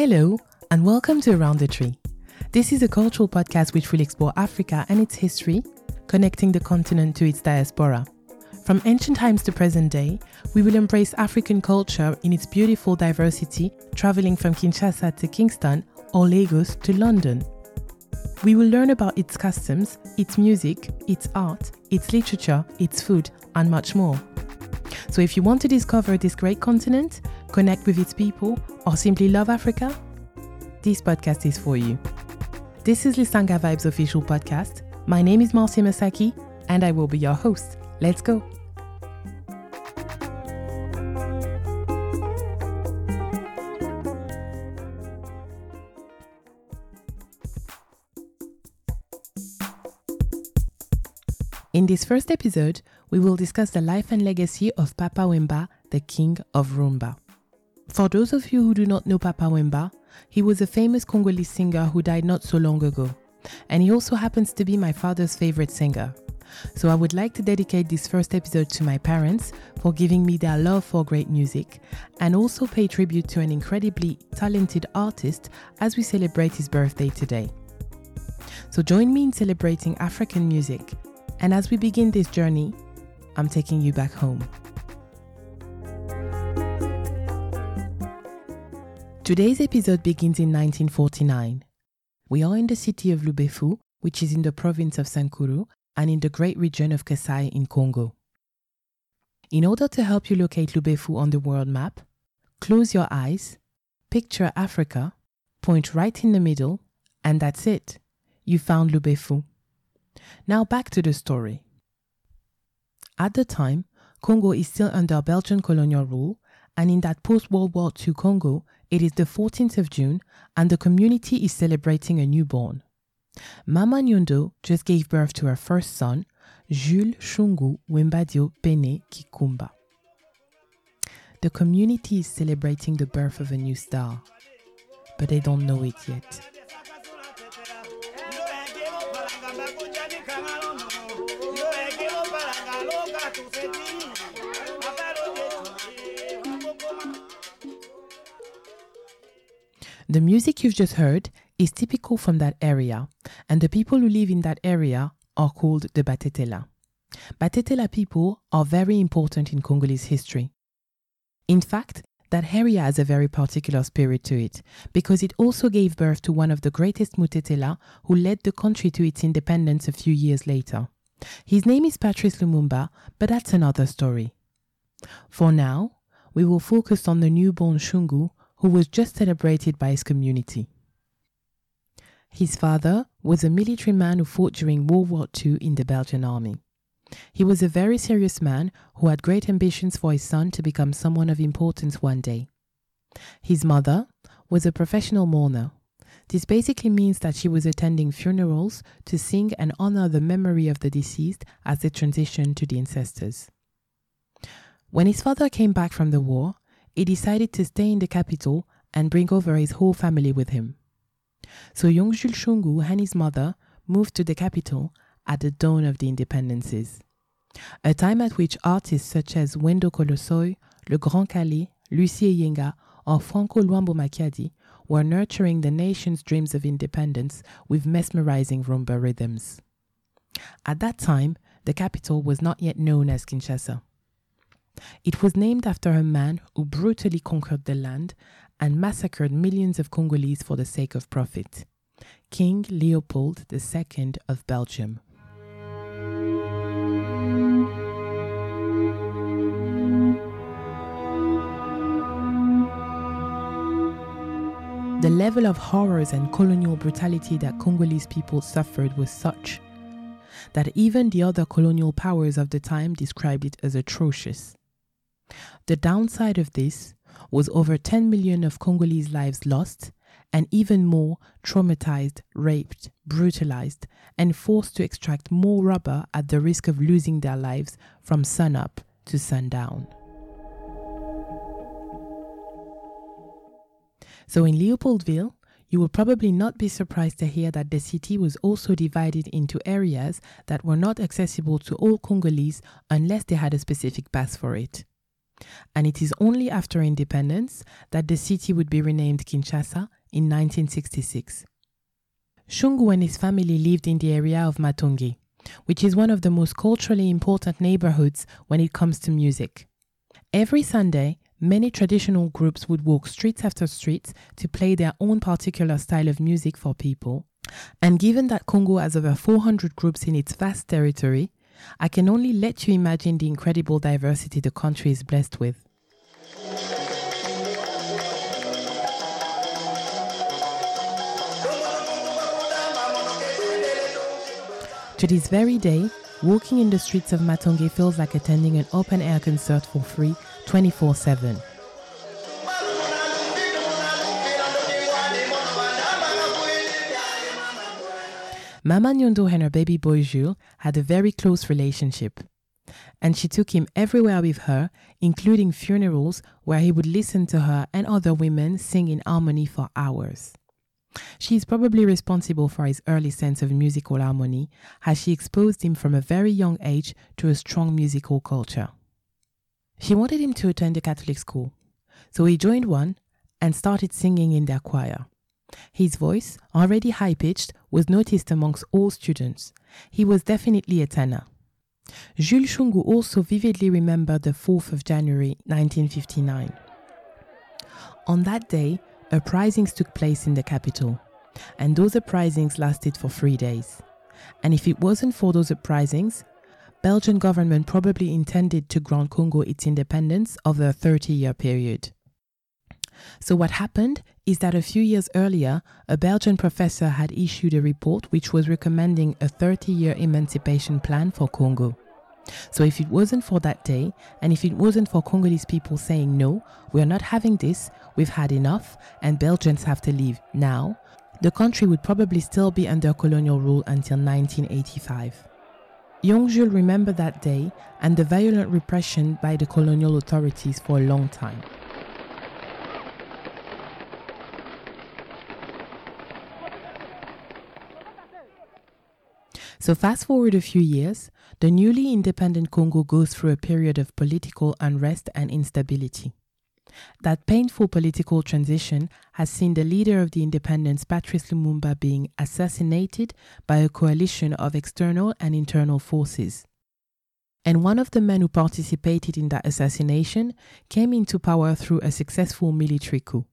Hello, and welcome to Around the Tree. This is a cultural podcast which will explore Africa and its history, connecting the continent to its diaspora. From ancient times to present day, we will embrace African culture in its beautiful diversity, traveling from Kinshasa to Kingston or Lagos to London. We will learn about its customs, its music, its art, its literature, its food, and much more. So if you want to discover this great continent, connect with its people, or simply love Africa, this podcast is for you. This is Lisanga Vibes official podcast. My name is Marcia Masaki, and I will be your host. Let's go. In this first episode, we will discuss the life and legacy of Papa Wemba, the king of rumba. For those of you who do not know Papa Wemba, he was a famous Congolese singer who died not so long ago, and he also happens to be my father's favorite singer. So I would like to dedicate this first episode to my parents for giving me their love for great music and also pay tribute to an incredibly talented artist as we celebrate his birthday today. So join me in celebrating African music, and as we begin this journey, I'm taking you back home. Today's episode begins in 1949. We are in the city of Lubefu, which is in the province of Sankuru and in the great region of Kasai in Congo. In order to help you locate Lubefu on the world map, close your eyes, picture Africa, point right in the middle, and that's it. You found Lubefu. Now back to the story. At the time, Congo is still under Belgian colonial rule, and in that post World War II Congo, it is the 14th of June, and the community is celebrating a newborn. Mama Nyondo just gave birth to her first son, Jules Shungu Wembadio Pene Kikumba. The community is celebrating the birth of a new star, but they don't know it yet. The music you've just heard is typical from that area, and the people who live in that area are called the Batetela. Batetela people are very important in Congolese history. In fact, that area has a very particular spirit to it because it also gave birth to one of the greatest Mutetela who led the country to its independence a few years later. His name is Patrice Lumumba, but that's another story. For now, we will focus on the newborn Shungu who was just celebrated by his community. His father was a military man who fought during World War II in the Belgian army. He was a very serious man who had great ambitions for his son to become someone of importance one day. His mother was a professional mourner. This basically means that she was attending funerals to sing and honor the memory of the deceased as they transitioned to the ancestors. When his father came back from the war, he decided to stay in the capital and bring over his whole family with him. So young Jules Shungu and his mother moved to the capital at the dawn of the independences, a time at which artists such as Wendo Kolosoi, Le Grand Kallé, Lucie Yenga, or Franco Luambo Makiadi were nurturing the nation's dreams of independence with mesmerizing rumba rhythms. At that time, the capital was not yet known as Kinshasa. It was named after a man who brutally conquered the land and massacred millions of Congolese for the sake of profit King Leopold II of Belgium. The level of horrors and colonial brutality that Congolese people suffered was such that even the other colonial powers of the time described it as atrocious. The downside of this was over 10 million of Congolese lives lost and even more traumatized, raped, brutalized, and forced to extract more rubber at the risk of losing their lives from sunup to sundown. So in Leopoldville, you will probably not be surprised to hear that the city was also divided into areas that were not accessible to all Congolese unless they had a specific pass for it. And it is only after independence that the city would be renamed Kinshasa in 1966. Shungu and his family lived in the area of Matonge, which is one of the most culturally important neighborhoods when it comes to music. Every Sunday, many traditional groups would walk street after street to play their own particular style of music for people. And given that Congo has over 400 groups in its vast territory, I can only let you imagine the incredible diversity the country is blessed with. To this very day, walking in the streets of Matonge feels like attending an open air concert for free 24 7. Mama Nyondo and her baby boy Jules had a very close relationship. And she took him everywhere with her, including funerals where he would listen to her and other women sing in harmony for hours. She is probably responsible for his early sense of musical harmony, as she exposed him from a very young age to a strong musical culture. She wanted him to attend a Catholic school, so he joined one and started singing in their choir. His voice, already high pitched, was noticed amongst all students. He was definitely a tenor. Jules Shungu also vividly remembered the 4th of January 1959. On that day, uprisings took place in the capital, and those uprisings lasted for three days. And if it wasn't for those uprisings, Belgian government probably intended to grant Congo its independence over a 30-year period. So what happened is that a few years earlier, a Belgian professor had issued a report which was recommending a 30-year emancipation plan for Congo. So if it wasn't for that day, and if it wasn't for Congolese people saying no, we're not having this, we've had enough, and Belgians have to leave now, the country would probably still be under colonial rule until 1985. Young Jules remembered that day and the violent repression by the colonial authorities for a long time. So, fast forward a few years, the newly independent Congo goes through a period of political unrest and instability. That painful political transition has seen the leader of the independence, Patrice Lumumba, being assassinated by a coalition of external and internal forces. And one of the men who participated in that assassination came into power through a successful military coup.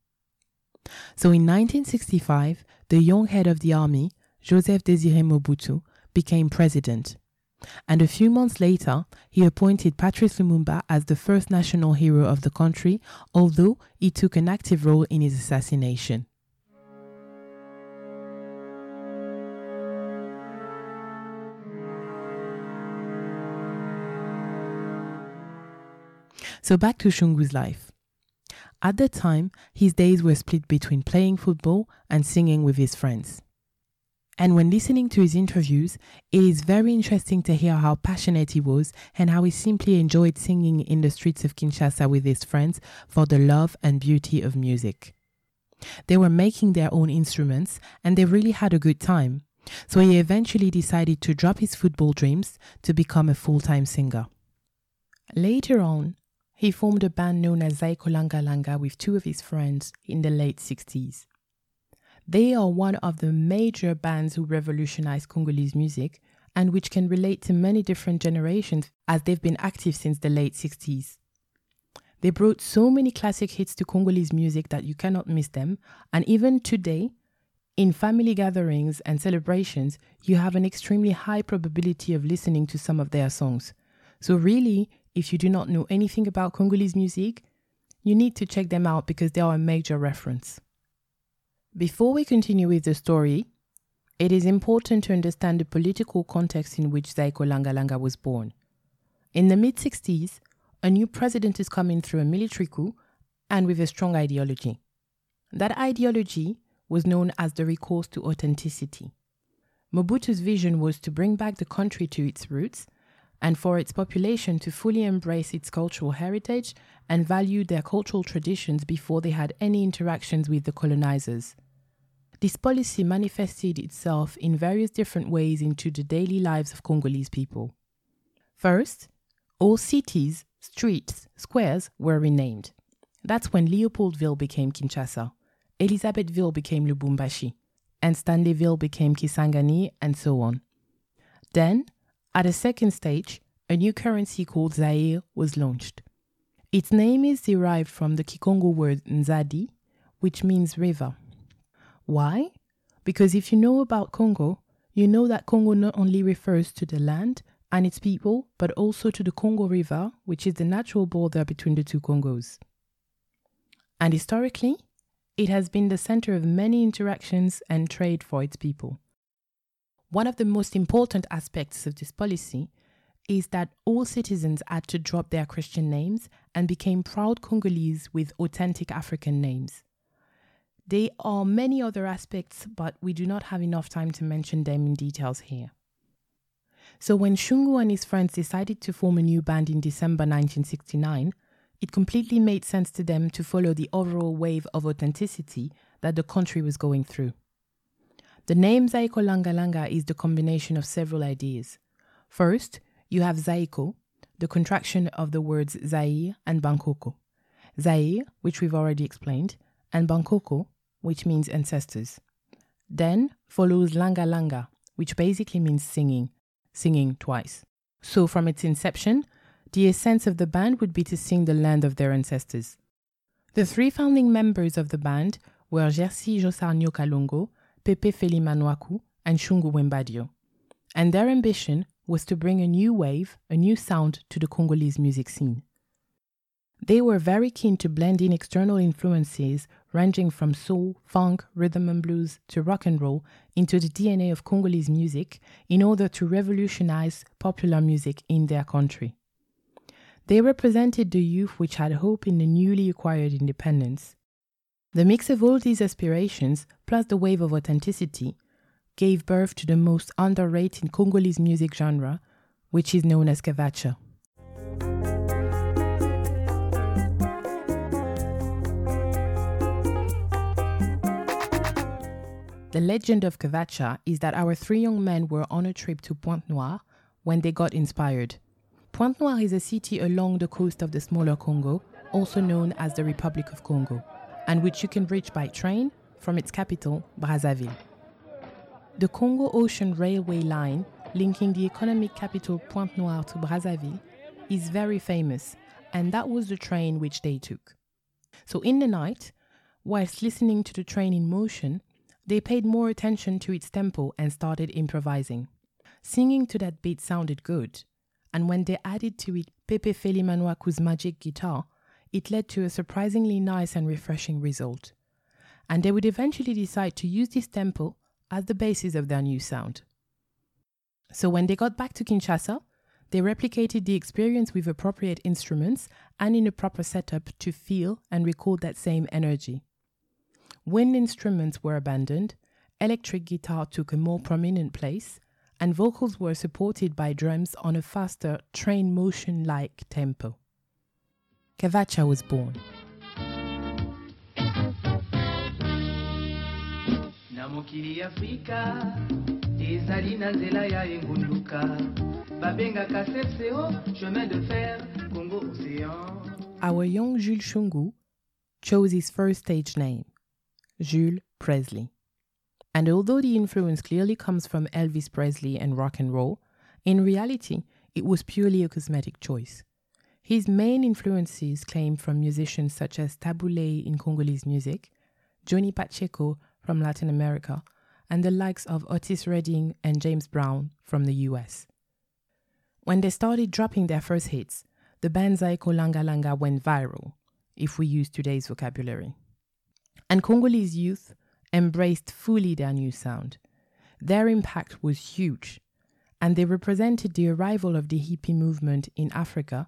So in 1965, the young head of the army, Joseph Désiré Mobutu, became president. And a few months later, he appointed Patrice Lumumba as the first national hero of the country, although he took an active role in his assassination. So back to Shungu's life. At the time, his days were split between playing football and singing with his friends. And when listening to his interviews, it is very interesting to hear how passionate he was and how he simply enjoyed singing in the streets of Kinshasa with his friends for the love and beauty of music. They were making their own instruments and they really had a good time. So he eventually decided to drop his football dreams to become a full time singer. Later on, he formed a band known as Zaiko Langa Langa with two of his friends in the late 60s. They are one of the major bands who revolutionized Congolese music and which can relate to many different generations as they've been active since the late 60s. They brought so many classic hits to Congolese music that you cannot miss them, and even today, in family gatherings and celebrations, you have an extremely high probability of listening to some of their songs. So, really, if you do not know anything about Congolese music, you need to check them out because they are a major reference. Before we continue with the story, it is important to understand the political context in which Zaiko Langa Langa was born. In the mid 60s, a new president is coming through a military coup and with a strong ideology. That ideology was known as the recourse to authenticity. Mobutu's vision was to bring back the country to its roots and for its population to fully embrace its cultural heritage and value their cultural traditions before they had any interactions with the colonizers. This policy manifested itself in various different ways into the daily lives of Congolese people. First, all cities streets, squares were renamed. That's when Leopoldville became Kinshasa, Elizabethville became Lubumbashi, and Stanleyville became Kisangani, and so on. Then, at a second stage, a new currency called Zaire was launched. Its name is derived from the Kikongo word Nzadi, which means river. Why? Because if you know about Congo, you know that Congo not only refers to the land and its people, but also to the Congo River, which is the natural border between the two Congos. And historically, it has been the center of many interactions and trade for its people. One of the most important aspects of this policy is that all citizens had to drop their Christian names and became proud Congolese with authentic African names. There are many other aspects, but we do not have enough time to mention them in details here. So, when Shungu and his friends decided to form a new band in December 1969, it completely made sense to them to follow the overall wave of authenticity that the country was going through. The name Zaiko Langa Langa is the combination of several ideas. First, you have Zaiko, the contraction of the words Zaire and Bankoko. Zaire, which we've already explained, and Bankoko, which means ancestors. Then follows Langa Langa, which basically means singing, singing twice. So from its inception, the essence of the band would be to sing the land of their ancestors. The three founding members of the band were Jerzy Josarnio Kalongo, Pepe Felimanwaku, and Shungu Wembadio. And their ambition was to bring a new wave, a new sound to the Congolese music scene. They were very keen to blend in external influences ranging from soul, funk, rhythm and blues to rock and roll into the DNA of Congolese music in order to revolutionize popular music in their country. They represented the youth which had hope in the newly acquired independence. The mix of all these aspirations, plus the wave of authenticity, gave birth to the most underrated Congolese music genre, which is known as Cavacha. The legend of Cavacha is that our three young men were on a trip to Pointe Noire when they got inspired. Pointe Noire is a city along the coast of the smaller Congo, also known as the Republic of Congo, and which you can reach by train from its capital, Brazzaville. The Congo Ocean Railway line, linking the economic capital Pointe Noire to Brazzaville, is very famous, and that was the train which they took. So, in the night, whilst listening to the train in motion, they paid more attention to its tempo and started improvising. Singing to that beat sounded good, and when they added to it Pepe Felimanwaku's magic guitar, it led to a surprisingly nice and refreshing result. And they would eventually decide to use this tempo as the basis of their new sound. So when they got back to Kinshasa, they replicated the experience with appropriate instruments and in a proper setup to feel and record that same energy. Wind instruments were abandoned, electric guitar took a more prominent place, and vocals were supported by drums on a faster train motion like tempo. Cavacha was born. na mokili afrika ezali na nzela ya engunduka babengaka chemin de fer congo océan Our young Jules Shungu chose his first stage name, Jules Presley. And although the influence clearly comes from Elvis Presley and rock and roll, in reality, it was purely a cosmetic choice. His main influences came from musicians such as Tabu Ley in Congolese music, Johnny Pacheco from Latin America, and the likes of Otis Redding and James Brown from the US. When they started dropping their first hits, the band Zaiko Langa Langa went viral, if we use today's vocabulary. And Congolese youth embraced fully their new sound. Their impact was huge, and they represented the arrival of the hippie movement in Africa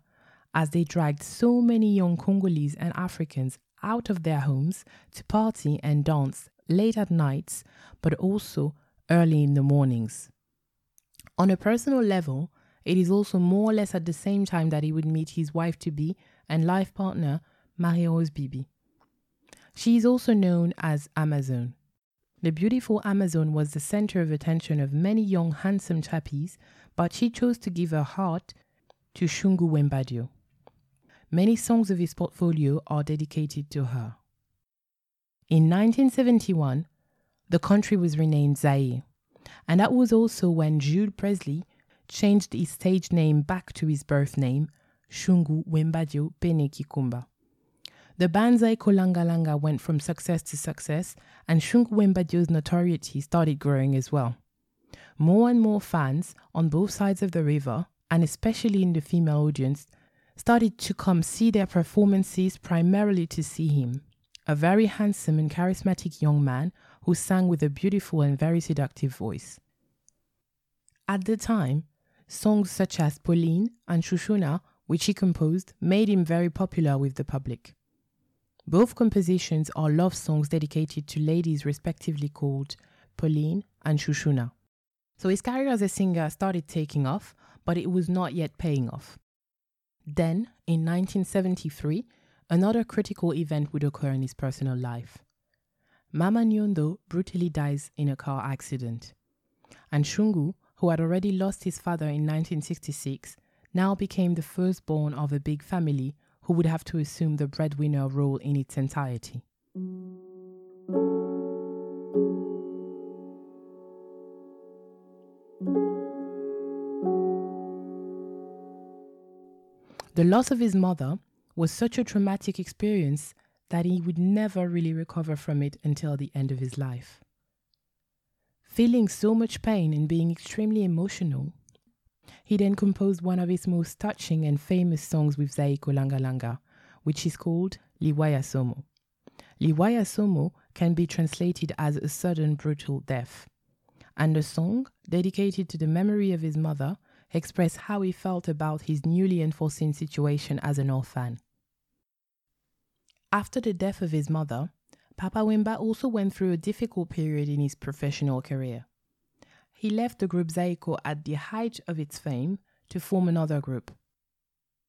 as they dragged so many young Congolese and Africans out of their homes to party and dance late at nights, but also early in the mornings. On a personal level, it is also more or less at the same time that he would meet his wife to be and life partner, Marie Rose Bibi. She is also known as Amazon. The beautiful Amazon was the center of attention of many young, handsome chappies, but she chose to give her heart to Shungu Wembadio. many songs of his portfolio are dedicated to her. In 1971, the country was renamed Zaire, and that was also when Jules Presley changed his stage name back to his birth name, Shungu Wembadio Pene Kikumba. The Banzai Zaiko Langa Langa went from success to success, and Shungu Wembadio's notoriety started growing as well. More and more fans on both sides of the river, and especially in the female audience, started to come see their performances primarily to see him, a very handsome and charismatic young man who sang with a beautiful and very seductive voice. At the time, songs such as Pauline and Shushuna, which he composed, made him very popular with the public. Both compositions are love songs dedicated to ladies respectively called Pauline and Shushuna. So his career as a singer started taking off, but it was not yet paying off. Then, in 1973, another critical event would occur in his personal life. Mama Nyondo brutally dies in a car accident. And Shungu, who had already lost his father in 1966, now became the firstborn of a big family who would have to assume the breadwinner role in its entirety. The loss of his mother was such a traumatic experience that he would never really recover from it until the end of his life. Feeling so much pain and being extremely emotional, he then composed one of his most touching and famous songs with Zaiko Langa Langa, which is called Liwaya Somo. Liwaya Somo can be translated as a sudden brutal death. And the song, dedicated to the memory of his mother, express how he felt about his newly unforeseen situation as an orphan. After the death of his mother, Papa Wemba also went through a difficult period in his professional career. He left the group Zaiko at the height of its fame to form another group.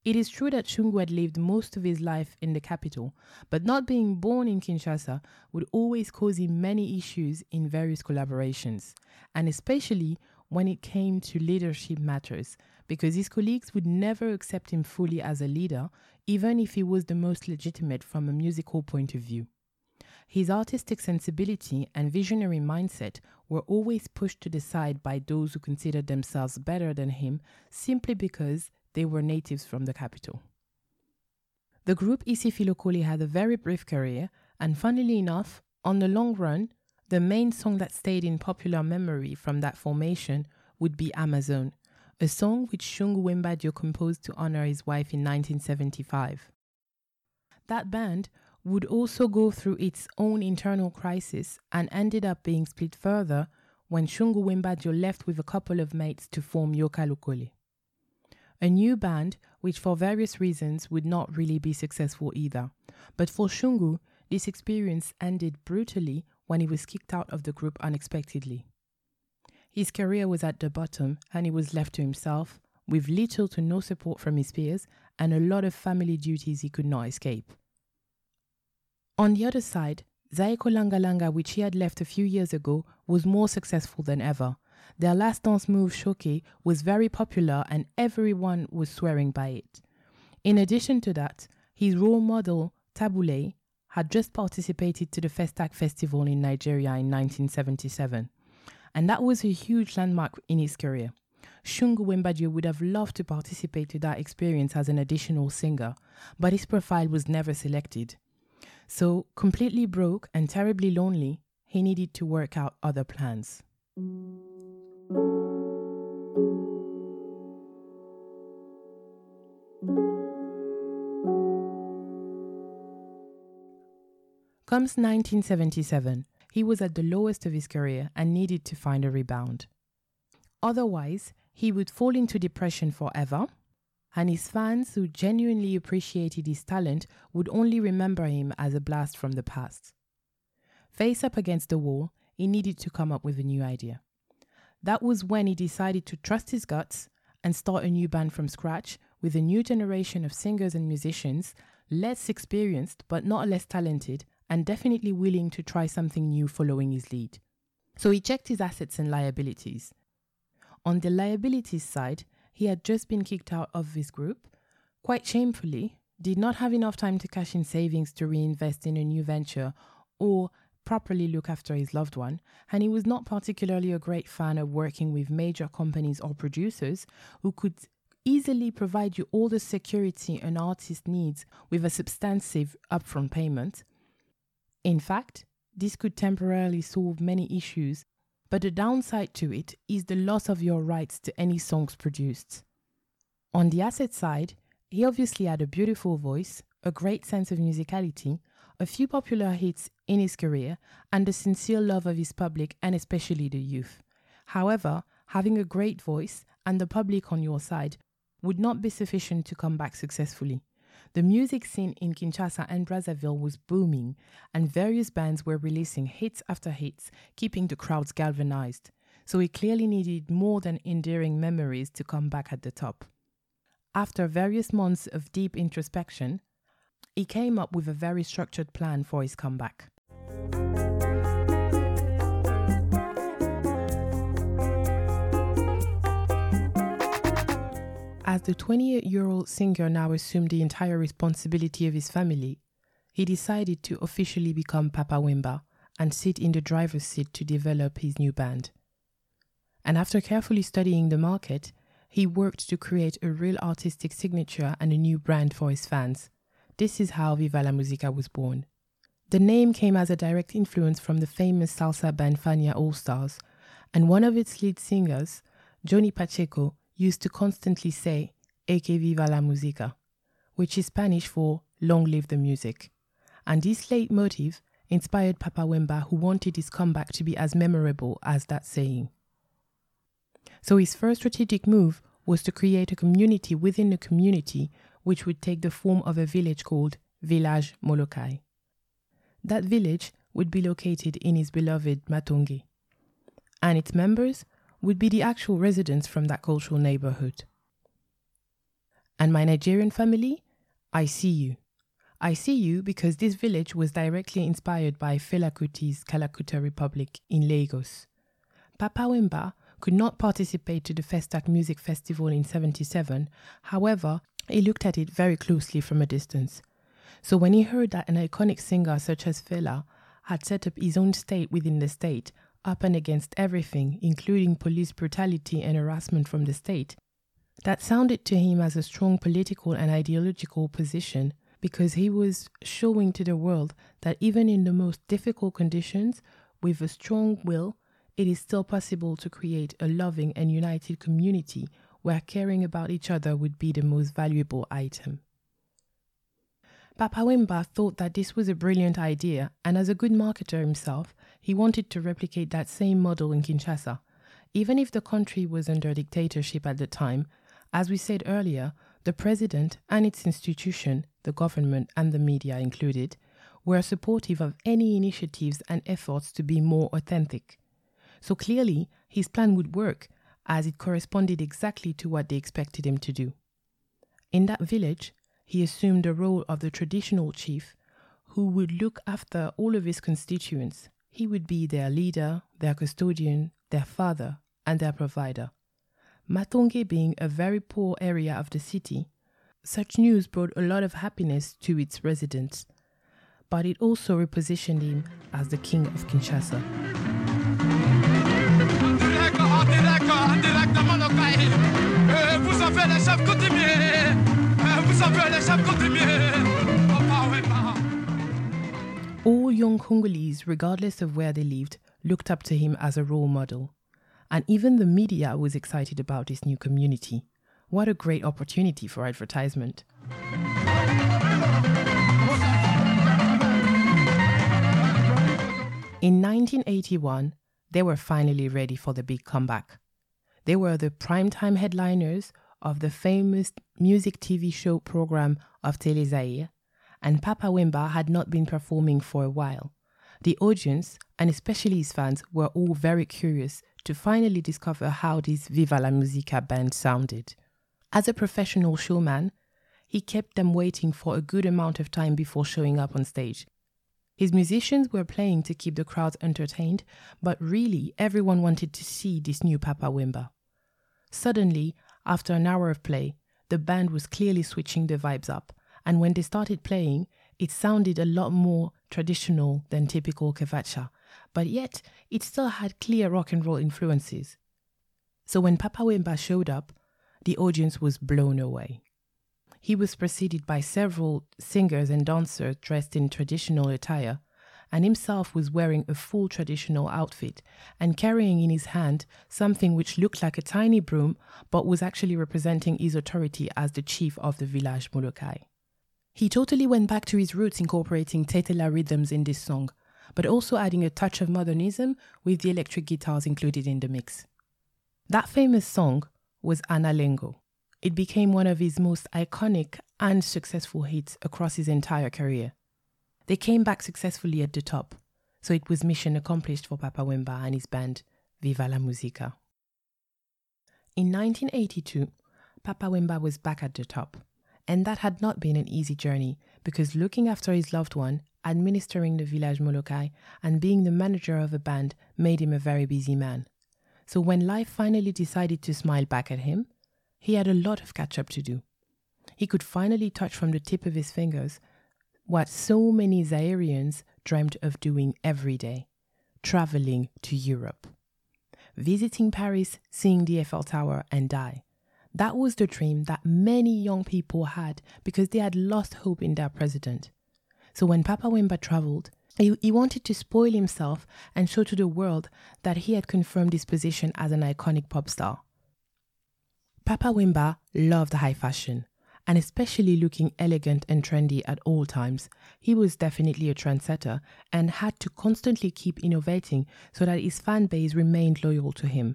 It is true that Shungu had lived most of his life in the capital, but not being born in Kinshasa would always cause him many issues in various collaborations, and especially when it came to leadership matters, because his colleagues would never accept him fully as a leader, even if he was the most legitimate from a musical point of view. His artistic sensibility and visionary mindset were always pushed to the side by those who considered themselves better than him simply because they were natives from the capital. The group Isifi Lokole had a very brief career, and funnily enough, on the long run, the main song that stayed in popular memory from that formation would be Amazon, a song which Shungu Wembadio composed to honor his wife in 1975. That band would also go through its own internal crisis and ended up being split further when Shungu Wembadio left with a couple of mates to form Yoka Lokole. A new band which for various reasons would not really be successful either. But for Shungu, this experience ended brutally when he was kicked out of the group unexpectedly. His career was at the bottom and he was left to himself, with little to no support from his peers and a lot of family duties he could not escape. On the other side, Zaiko Langa Langa, which he had left a few years ago, was more successful than ever. Their last dance move, Shoke, was very popular and everyone was swearing by it. In addition to that, his role model, Tabu Ley, had just participated to the Festac Festival in Nigeria in 1977. And that was a huge landmark in his career. Shungu Wembadio would have loved to participate to that experience as an additional singer, but his profile was never selected. So, completely broke and terribly lonely, he needed to work out other plans. Comes 1977. He was at the lowest of his career and needed to find a rebound. Otherwise, he would fall into depression forever, and his fans who genuinely appreciated his talent would only remember him as a blast from the past. Face up against the wall, he needed to come up with a new idea. That was when he decided to trust his guts and start a new band from scratch with a new generation of singers and musicians, less experienced but not less talented, and definitely willing to try something new following his lead. So he checked his assets and liabilities. On the liabilities side, he had just been kicked out of his group, quite shamefully, did not have enough time to cash in savings to reinvest in a new venture or properly look after his loved one, and he was not particularly a great fan of working with major companies or producers who could easily provide you all the security an artist needs with a substantive upfront payment. In fact, this could temporarily solve many issues, but the downside to it is the loss of your rights to any songs produced. On the asset side, he obviously had a beautiful voice, a great sense of musicality, a few popular hits in his career, and the sincere love of his public and especially the youth. However, having a great voice and the public on your side would not be sufficient to come back successfully. The music scene in Kinshasa and Brazzaville was booming, and various bands were releasing hits after hits, keeping the crowds galvanized. So he clearly needed more than endearing memories to come back at the top. After various months of deep introspection, he came up with a very structured plan for his comeback. As the 28 year old singer now assumed the entire responsibility of his family, he decided to officially become Papa Wemba and sit in the driver's seat to develop his new band. And after carefully studying the market, he worked to create a real artistic signature and a new brand for his fans. This is how Viva la Musica was born. The name came as a direct influence from the famous salsa band Fania All Stars, and one of its lead singers, Johnny Pacheco, used to constantly say, "Que viva la música, which is Spanish for long live the music. And this leitmotif inspired Papa Wemba, who wanted his comeback to be as memorable as that saying. So his first strategic move was to create a community within a community, which would take the form of a village called Village Molokai. That village would be located in his beloved Matonge, and its members would be the actual residents from that cultural neighborhood. And my Nigerian family, I see you. I see you because this village was directly inspired by Fela Kuti's Kalakuta Republic in Lagos. Papa Wemba could not participate to the Festac Music Festival in 77, however, he looked at it very closely from a distance. So when he heard that an iconic singer such as Fela had set up his own state within the state, up and against everything, including police brutality and harassment from the state. That sounded to him as a strong political and ideological position because he was showing to the world that even in the most difficult conditions, with a strong will, it is still possible to create a loving and united community where caring about each other would be the most valuable item. Papa Wemba thought that this was a brilliant idea, and as a good marketer himself, he wanted to replicate that same model in Kinshasa. Even if the country was under dictatorship at the time, as we said earlier, the president and its institution, the government and the media included, were supportive of any initiatives and efforts to be more authentic. So clearly, his plan would work, as it corresponded exactly to what they expected him to do. In that village, he assumed the role of the traditional chief who would look after all of his constituents he would be their leader, their custodian, their father, and their provider. Matonge being a very poor area of the city, such news brought a lot of happiness to its residents, but it also repositioned him as the king of Kinshasa. All young Congolese, regardless of where they lived, looked up to him as a role model. And even the media was excited about this new community. What a great opportunity for advertisement. In 1981, they were finally ready for the big comeback. They were the primetime headliners of the famous music TV show program of Télé Zaïre, and Papa Wemba had not been performing for a while. The audience, and especially his fans, were all very curious to finally discover how this Viva la Musica band sounded. As a professional showman, he kept them waiting for a good amount of time before showing up on stage. His musicians were playing to keep the crowds entertained, but really everyone wanted to see this new Papa Wemba. Suddenly, after an hour of play, the band was clearly switching the vibes up, and when they started playing, it sounded a lot more traditional than typical Cavacha, but yet it still had clear rock and roll influences. So when Papa Wemba showed up, the audience was blown away. He was preceded by several singers and dancers dressed in traditional attire, and himself was wearing a full traditional outfit and carrying in his hand something which looked like a tiny broom but was actually representing his authority as the chief of the village Molokai. He totally went back to his roots incorporating Tetela rhythms in this song, but also adding a touch of modernism with the electric guitars included in the mix. That famous song was Analengo. It became one of his most iconic and successful hits across his entire career. They came back successfully at the top, so it was mission accomplished for Papa Wemba and his band Viva la Musica. In 1982, Papa Wemba was back at the top, and that had not been an easy journey because looking after his loved one, administering the village Molokai, and being the manager of a band made him a very busy man. So when life finally decided to smile back at him, he had a lot of catch up to do. He could finally touch from the tip of his fingers what so many Zairians dreamed of doing every day traveling to Europe. Visiting Paris, seeing the Eiffel Tower, and die. That was the dream that many young people had because they had lost hope in their president. So when Papa Wemba traveled, he, he wanted to spoil himself and show to the world that he had confirmed his position as an iconic pop star. Papa Wemba loved high fashion, and especially looking elegant and trendy at all times, he was definitely a trendsetter and had to constantly keep innovating so that his fan base remained loyal to him.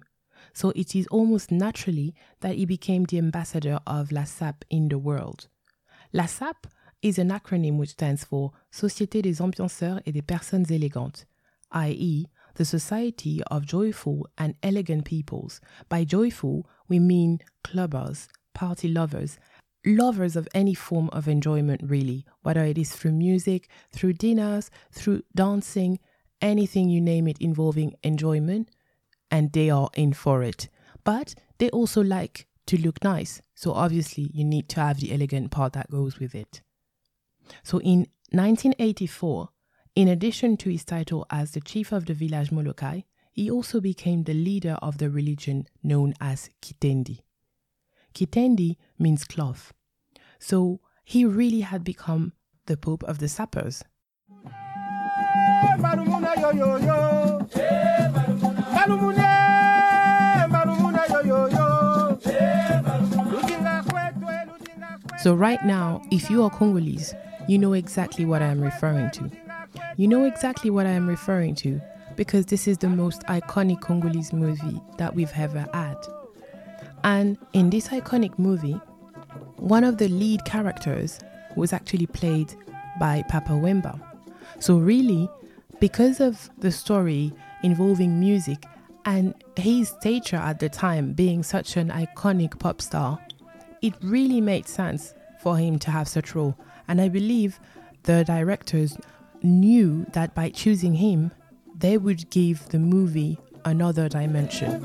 So it is almost naturally that he became the ambassador of La SAP in the world. La SAP is an acronym which stands for Société des Ambianceurs et des Personnes Élégantes, i.e., the Society of Joyful and Elegant Peoples. By joyful, we mean clubbers, party lovers, lovers of any form of enjoyment, really, whether it is through music, through dinners, through dancing, anything you name it involving enjoyment, and they are in for it. But they also like to look nice, so obviously you need to have the elegant part that goes with it. So in 1984, in addition to his title as the chief of the village Molokai, he also became the leader of the religion known as Kitendi. Kitendi means cloth. So he really had become the Pope of the Sappers. So, right now, if you are Congolese, you know exactly what I am referring to. You know exactly what I am referring to because this is the most iconic Congolese movie that we've ever had. And in this iconic movie, one of the lead characters was actually played by Papa Wemba. So, really, because of the story involving music and his stature at the time being such an iconic pop star, it really made sense for him to have such a role. And I believe the directors knew that by choosing him, they would give the movie another dimension.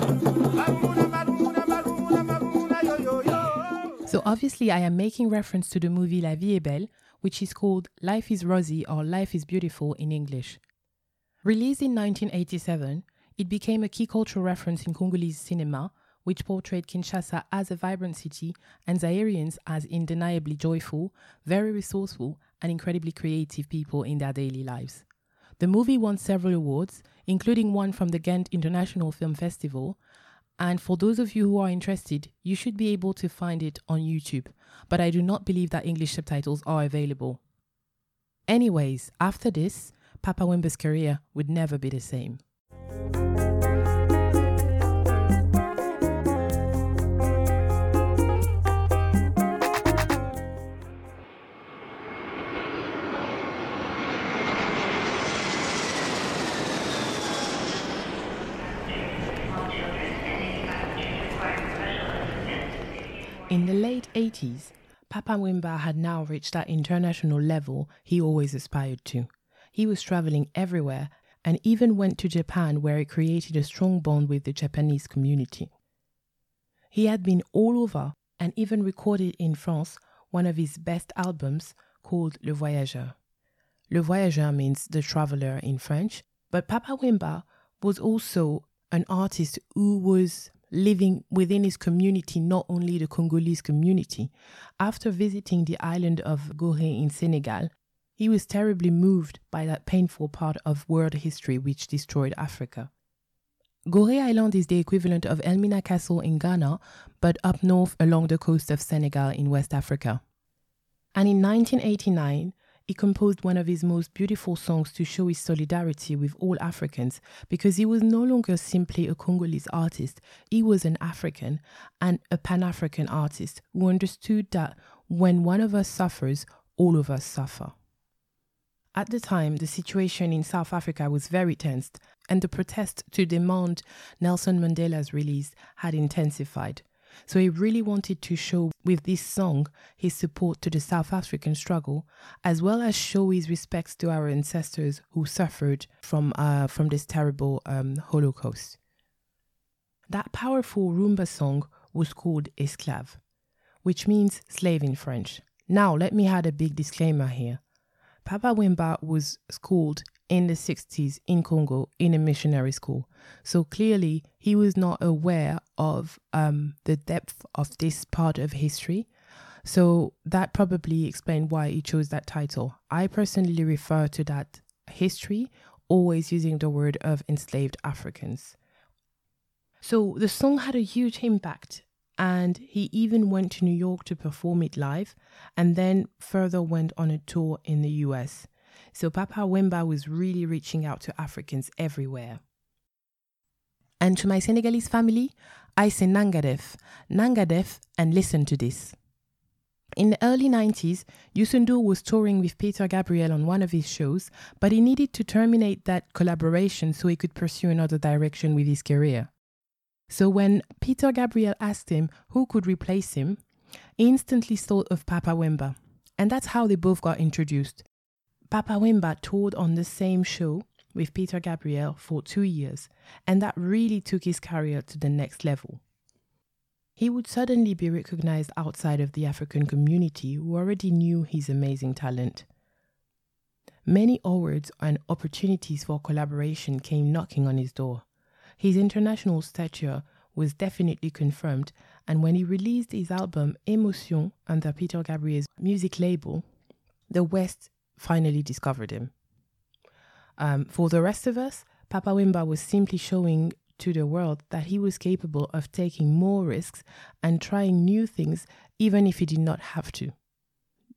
So obviously I am making reference to the movie La Vie est belle, which is called Life is Rosy or Life is Beautiful in English. Released in 1987, it became a key cultural reference in Congolese cinema, which portrayed Kinshasa as a vibrant city and Zairians as undeniably joyful, very resourceful, and incredibly creative people in their daily lives. The movie won several awards, including one from the Ghent International Film Festival, and for those of you who are interested, you should be able to find it on YouTube, but I do not believe that English subtitles are available. Anyways, after this, Papa Wemba's career would never be the same. Late 80s, Papa Wemba had now reached that international level he always aspired to. He was traveling everywhere and even went to Japan where he created a strong bond with the Japanese community. He had been all over and even recorded in France one of his best albums called Le Voyageur. Le Voyageur means the traveler in French, but Papa Wemba was also an artist who was living within his community, not only the Congolese community. After visiting the island of Gorée in Senegal, he was terribly moved by that painful part of world history which destroyed Africa. Gorée Island is the equivalent of Elmina Castle in Ghana, but up north along the coast of Senegal in West Africa. And in 1989, he composed one of his most beautiful songs to show his solidarity with all Africans because he was no longer simply a Congolese artist, he was an African and a Pan African artist who understood that when one of us suffers, all of us suffer. At the time, the situation in South Africa was very tense, and the protest to demand Nelson Mandela's release had intensified. So he really wanted to show with this song his support to the South African struggle, as well as show his respects to our ancestors who suffered from uh, from this terrible um, Holocaust. That powerful rumba song was called Esclave, which means slave in French. Now, let me add a big disclaimer here. Papa Wemba was schooled in the 60s in Congo in a missionary school. So clearly, he was not aware of um, the depth of this part of history. So that probably explained why he chose that title. I personally refer to that history always using the word of enslaved Africans. So the song had a huge impact, and he even went to New York to perform it live, and then further went on a tour in the US. So Papa Wemba was really reaching out to Africans everywhere. And to my Senegalese family, I say Nangadef, Nangadef, and listen to this. In the early 90s, Youssou N'Dour was touring with Peter Gabriel on one of his shows, but he needed to terminate that collaboration so he could pursue another direction with his career. So when Peter Gabriel asked him who could replace him, he instantly thought of Papa Wemba. And that's how they both got introduced. Papa Wemba toured on the same show with Peter Gabriel for two years, and that really took his career to the next level. He would suddenly be recognized outside of the African community who already knew his amazing talent. Many awards and opportunities for collaboration came knocking on his door. His international stature was definitely confirmed, and when he released his album Emotion under Peter Gabriel's music label, the West finally discovered him. Um, for the rest of us, Papa Wemba was simply showing to the world that he was capable of taking more risks and trying new things even if he did not have to.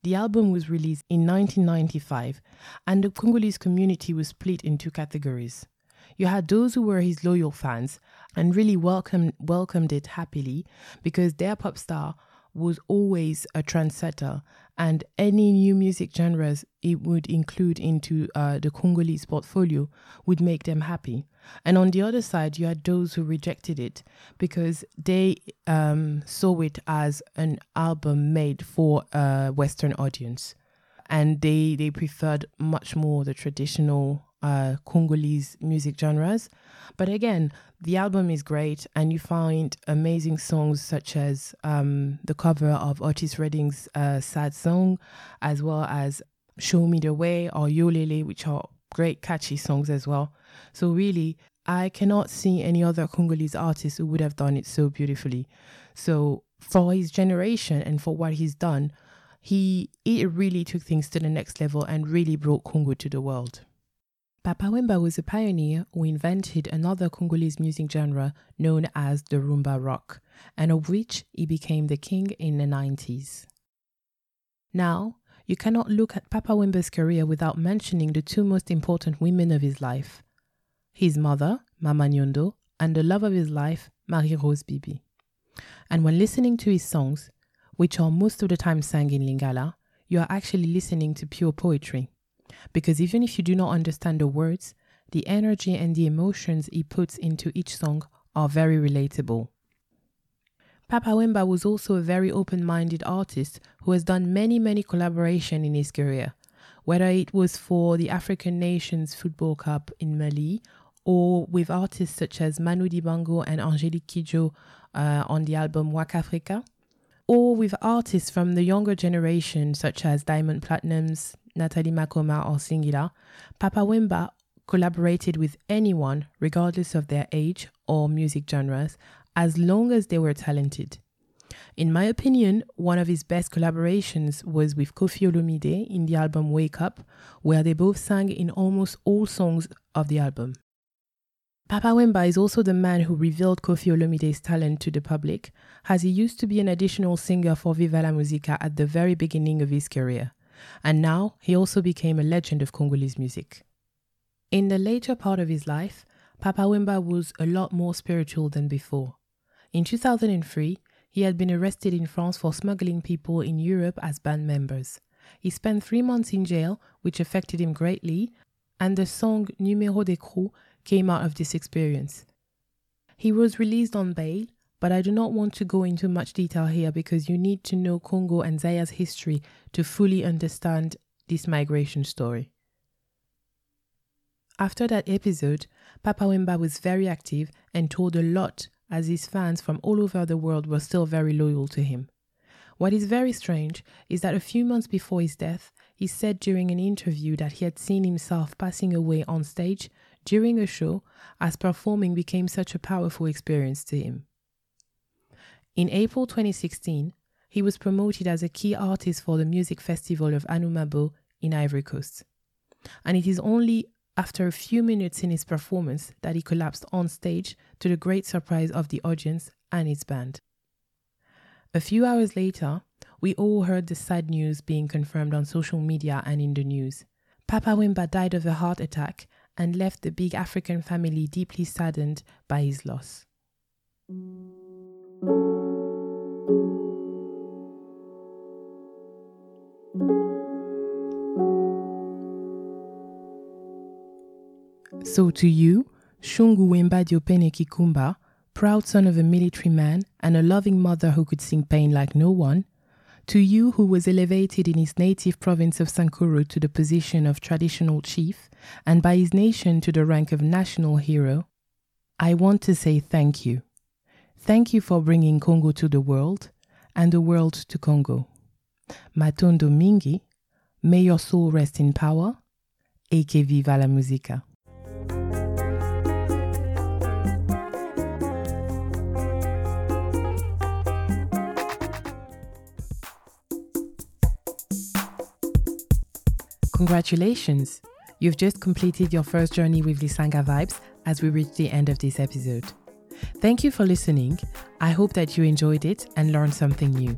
The album was released in 1995, and the Congolese community was split into categories. You had those who were his loyal fans and really welcomed, welcomed it happily because their pop star was always a trendsetter, and any new music genres it would include into uh, the Congolese portfolio would make them happy. And on the other side, you had those who rejected it because they um, saw it as an album made for a Western audience, and they they preferred much more the traditional uh, Congolese music genres. But again, the album is great, and you find amazing songs such as um, the cover of Otis Redding's uh, Sad Song, as well as Show Me the Way or Yo Lele, which are great, catchy songs as well. So, really, I cannot see any other Congolese artist who would have done it so beautifully. So, for his generation and for what he's done, he it really took things to the next level and really brought Congo to the world. Papa Wemba was a pioneer who invented another Congolese music genre known as the rumba rock, and of which he became the king in the 90s. Now, you cannot look at Papa Wemba's career without mentioning the two most important women of his life his mother, Mama Nyondo, and the love of his life, Marie Rose Bibi. And when listening to his songs, which are most of the time sang in Lingala, you are actually listening to pure poetry. Because even if you do not understand the words, the energy and the emotions he puts into each song are very relatable. Papa Wemba was also a very open minded artist who has done many, many collaborations in his career, whether it was for the African Nations Football Cup in Mali or with artists such as Manu Dibango and Angelique Kidjo uh, on the album Wakafrika, or with artists from the younger generation, such as Diamond Platnumz, Nathalie Makoma, or Singuila, Papa Wemba collaborated with anyone, regardless of their age or music genres, as long as they were talented. In my opinion, one of his best collaborations was with Koffi Olomidé in the album Wake Up, where they both sang in almost all songs of the album. Papa Wemba is also the man who revealed Koffi Olomidé's talent to the public, as he used to be an additional singer for Viva la Musica at the very beginning of his career. And now he also became a legend of Congolese music. In the later part of his life, Papa Wemba was a lot more spiritual than before. In 2003, he had been arrested in France for smuggling people in Europe as band members. He spent three months in jail, which affected him greatly, and the song Numéro d'écrou came out of this experience. He was released on bail, but I do not want to go into much detail here because you need to know Congo and Zaire's history to fully understand this migration story. After that episode, Papa Wemba was very active and told a lot as his fans from all over the world were still very loyal to him. What is very strange is that a few months before his death, he said during an interview that he had seen himself passing away on stage during a show as performing became such a powerful experience to him. In April 2016, he was promoted as a key artist for the music festival of Anoumabo in Ivory Coast. And it is only after a few minutes in his performance that he collapsed on stage to the great surprise of the audience and his band. A few hours later, we all heard the sad news being confirmed on social media and in the news. Papa Wemba died of a heart attack and left the big African family deeply saddened by his loss. So to you, Shungu Wemba Diopene Kikumba, proud son of a military man and a loving mother who could sing pain like no one, to you who was elevated in his native province of Sankuru to the position of traditional chief, and by his nation to the rank of national hero, I want to say thank you. Thank you for bringing Congo to the world, and the world to Congo. Matondo Mingi, may your soul rest in power, e que viva la musica. Congratulations! You've just completed your first journey with Lisanga Vibes as we reach the end of this episode. Thank you for listening. I hope that you enjoyed it and learned something new.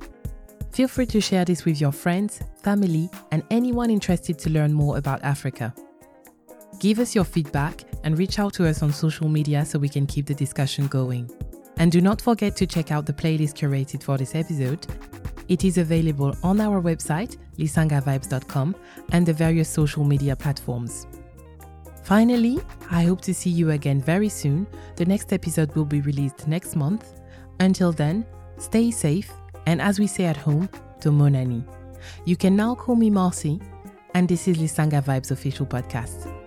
Feel free to share this with your friends, family, and anyone interested to learn more about Africa. Give us your feedback and reach out to us on social media so we can keep the discussion going. And do not forget to check out the playlist curated for this episode it is available on our website, lisangavibes.com, and the various social media platforms. Finally, I hope to see you again very soon. The next episode will be released next month. Until then, stay safe, and as we say at home, Tomonani. You can now call me Marcy, and this is Lisanga Vibes official podcast.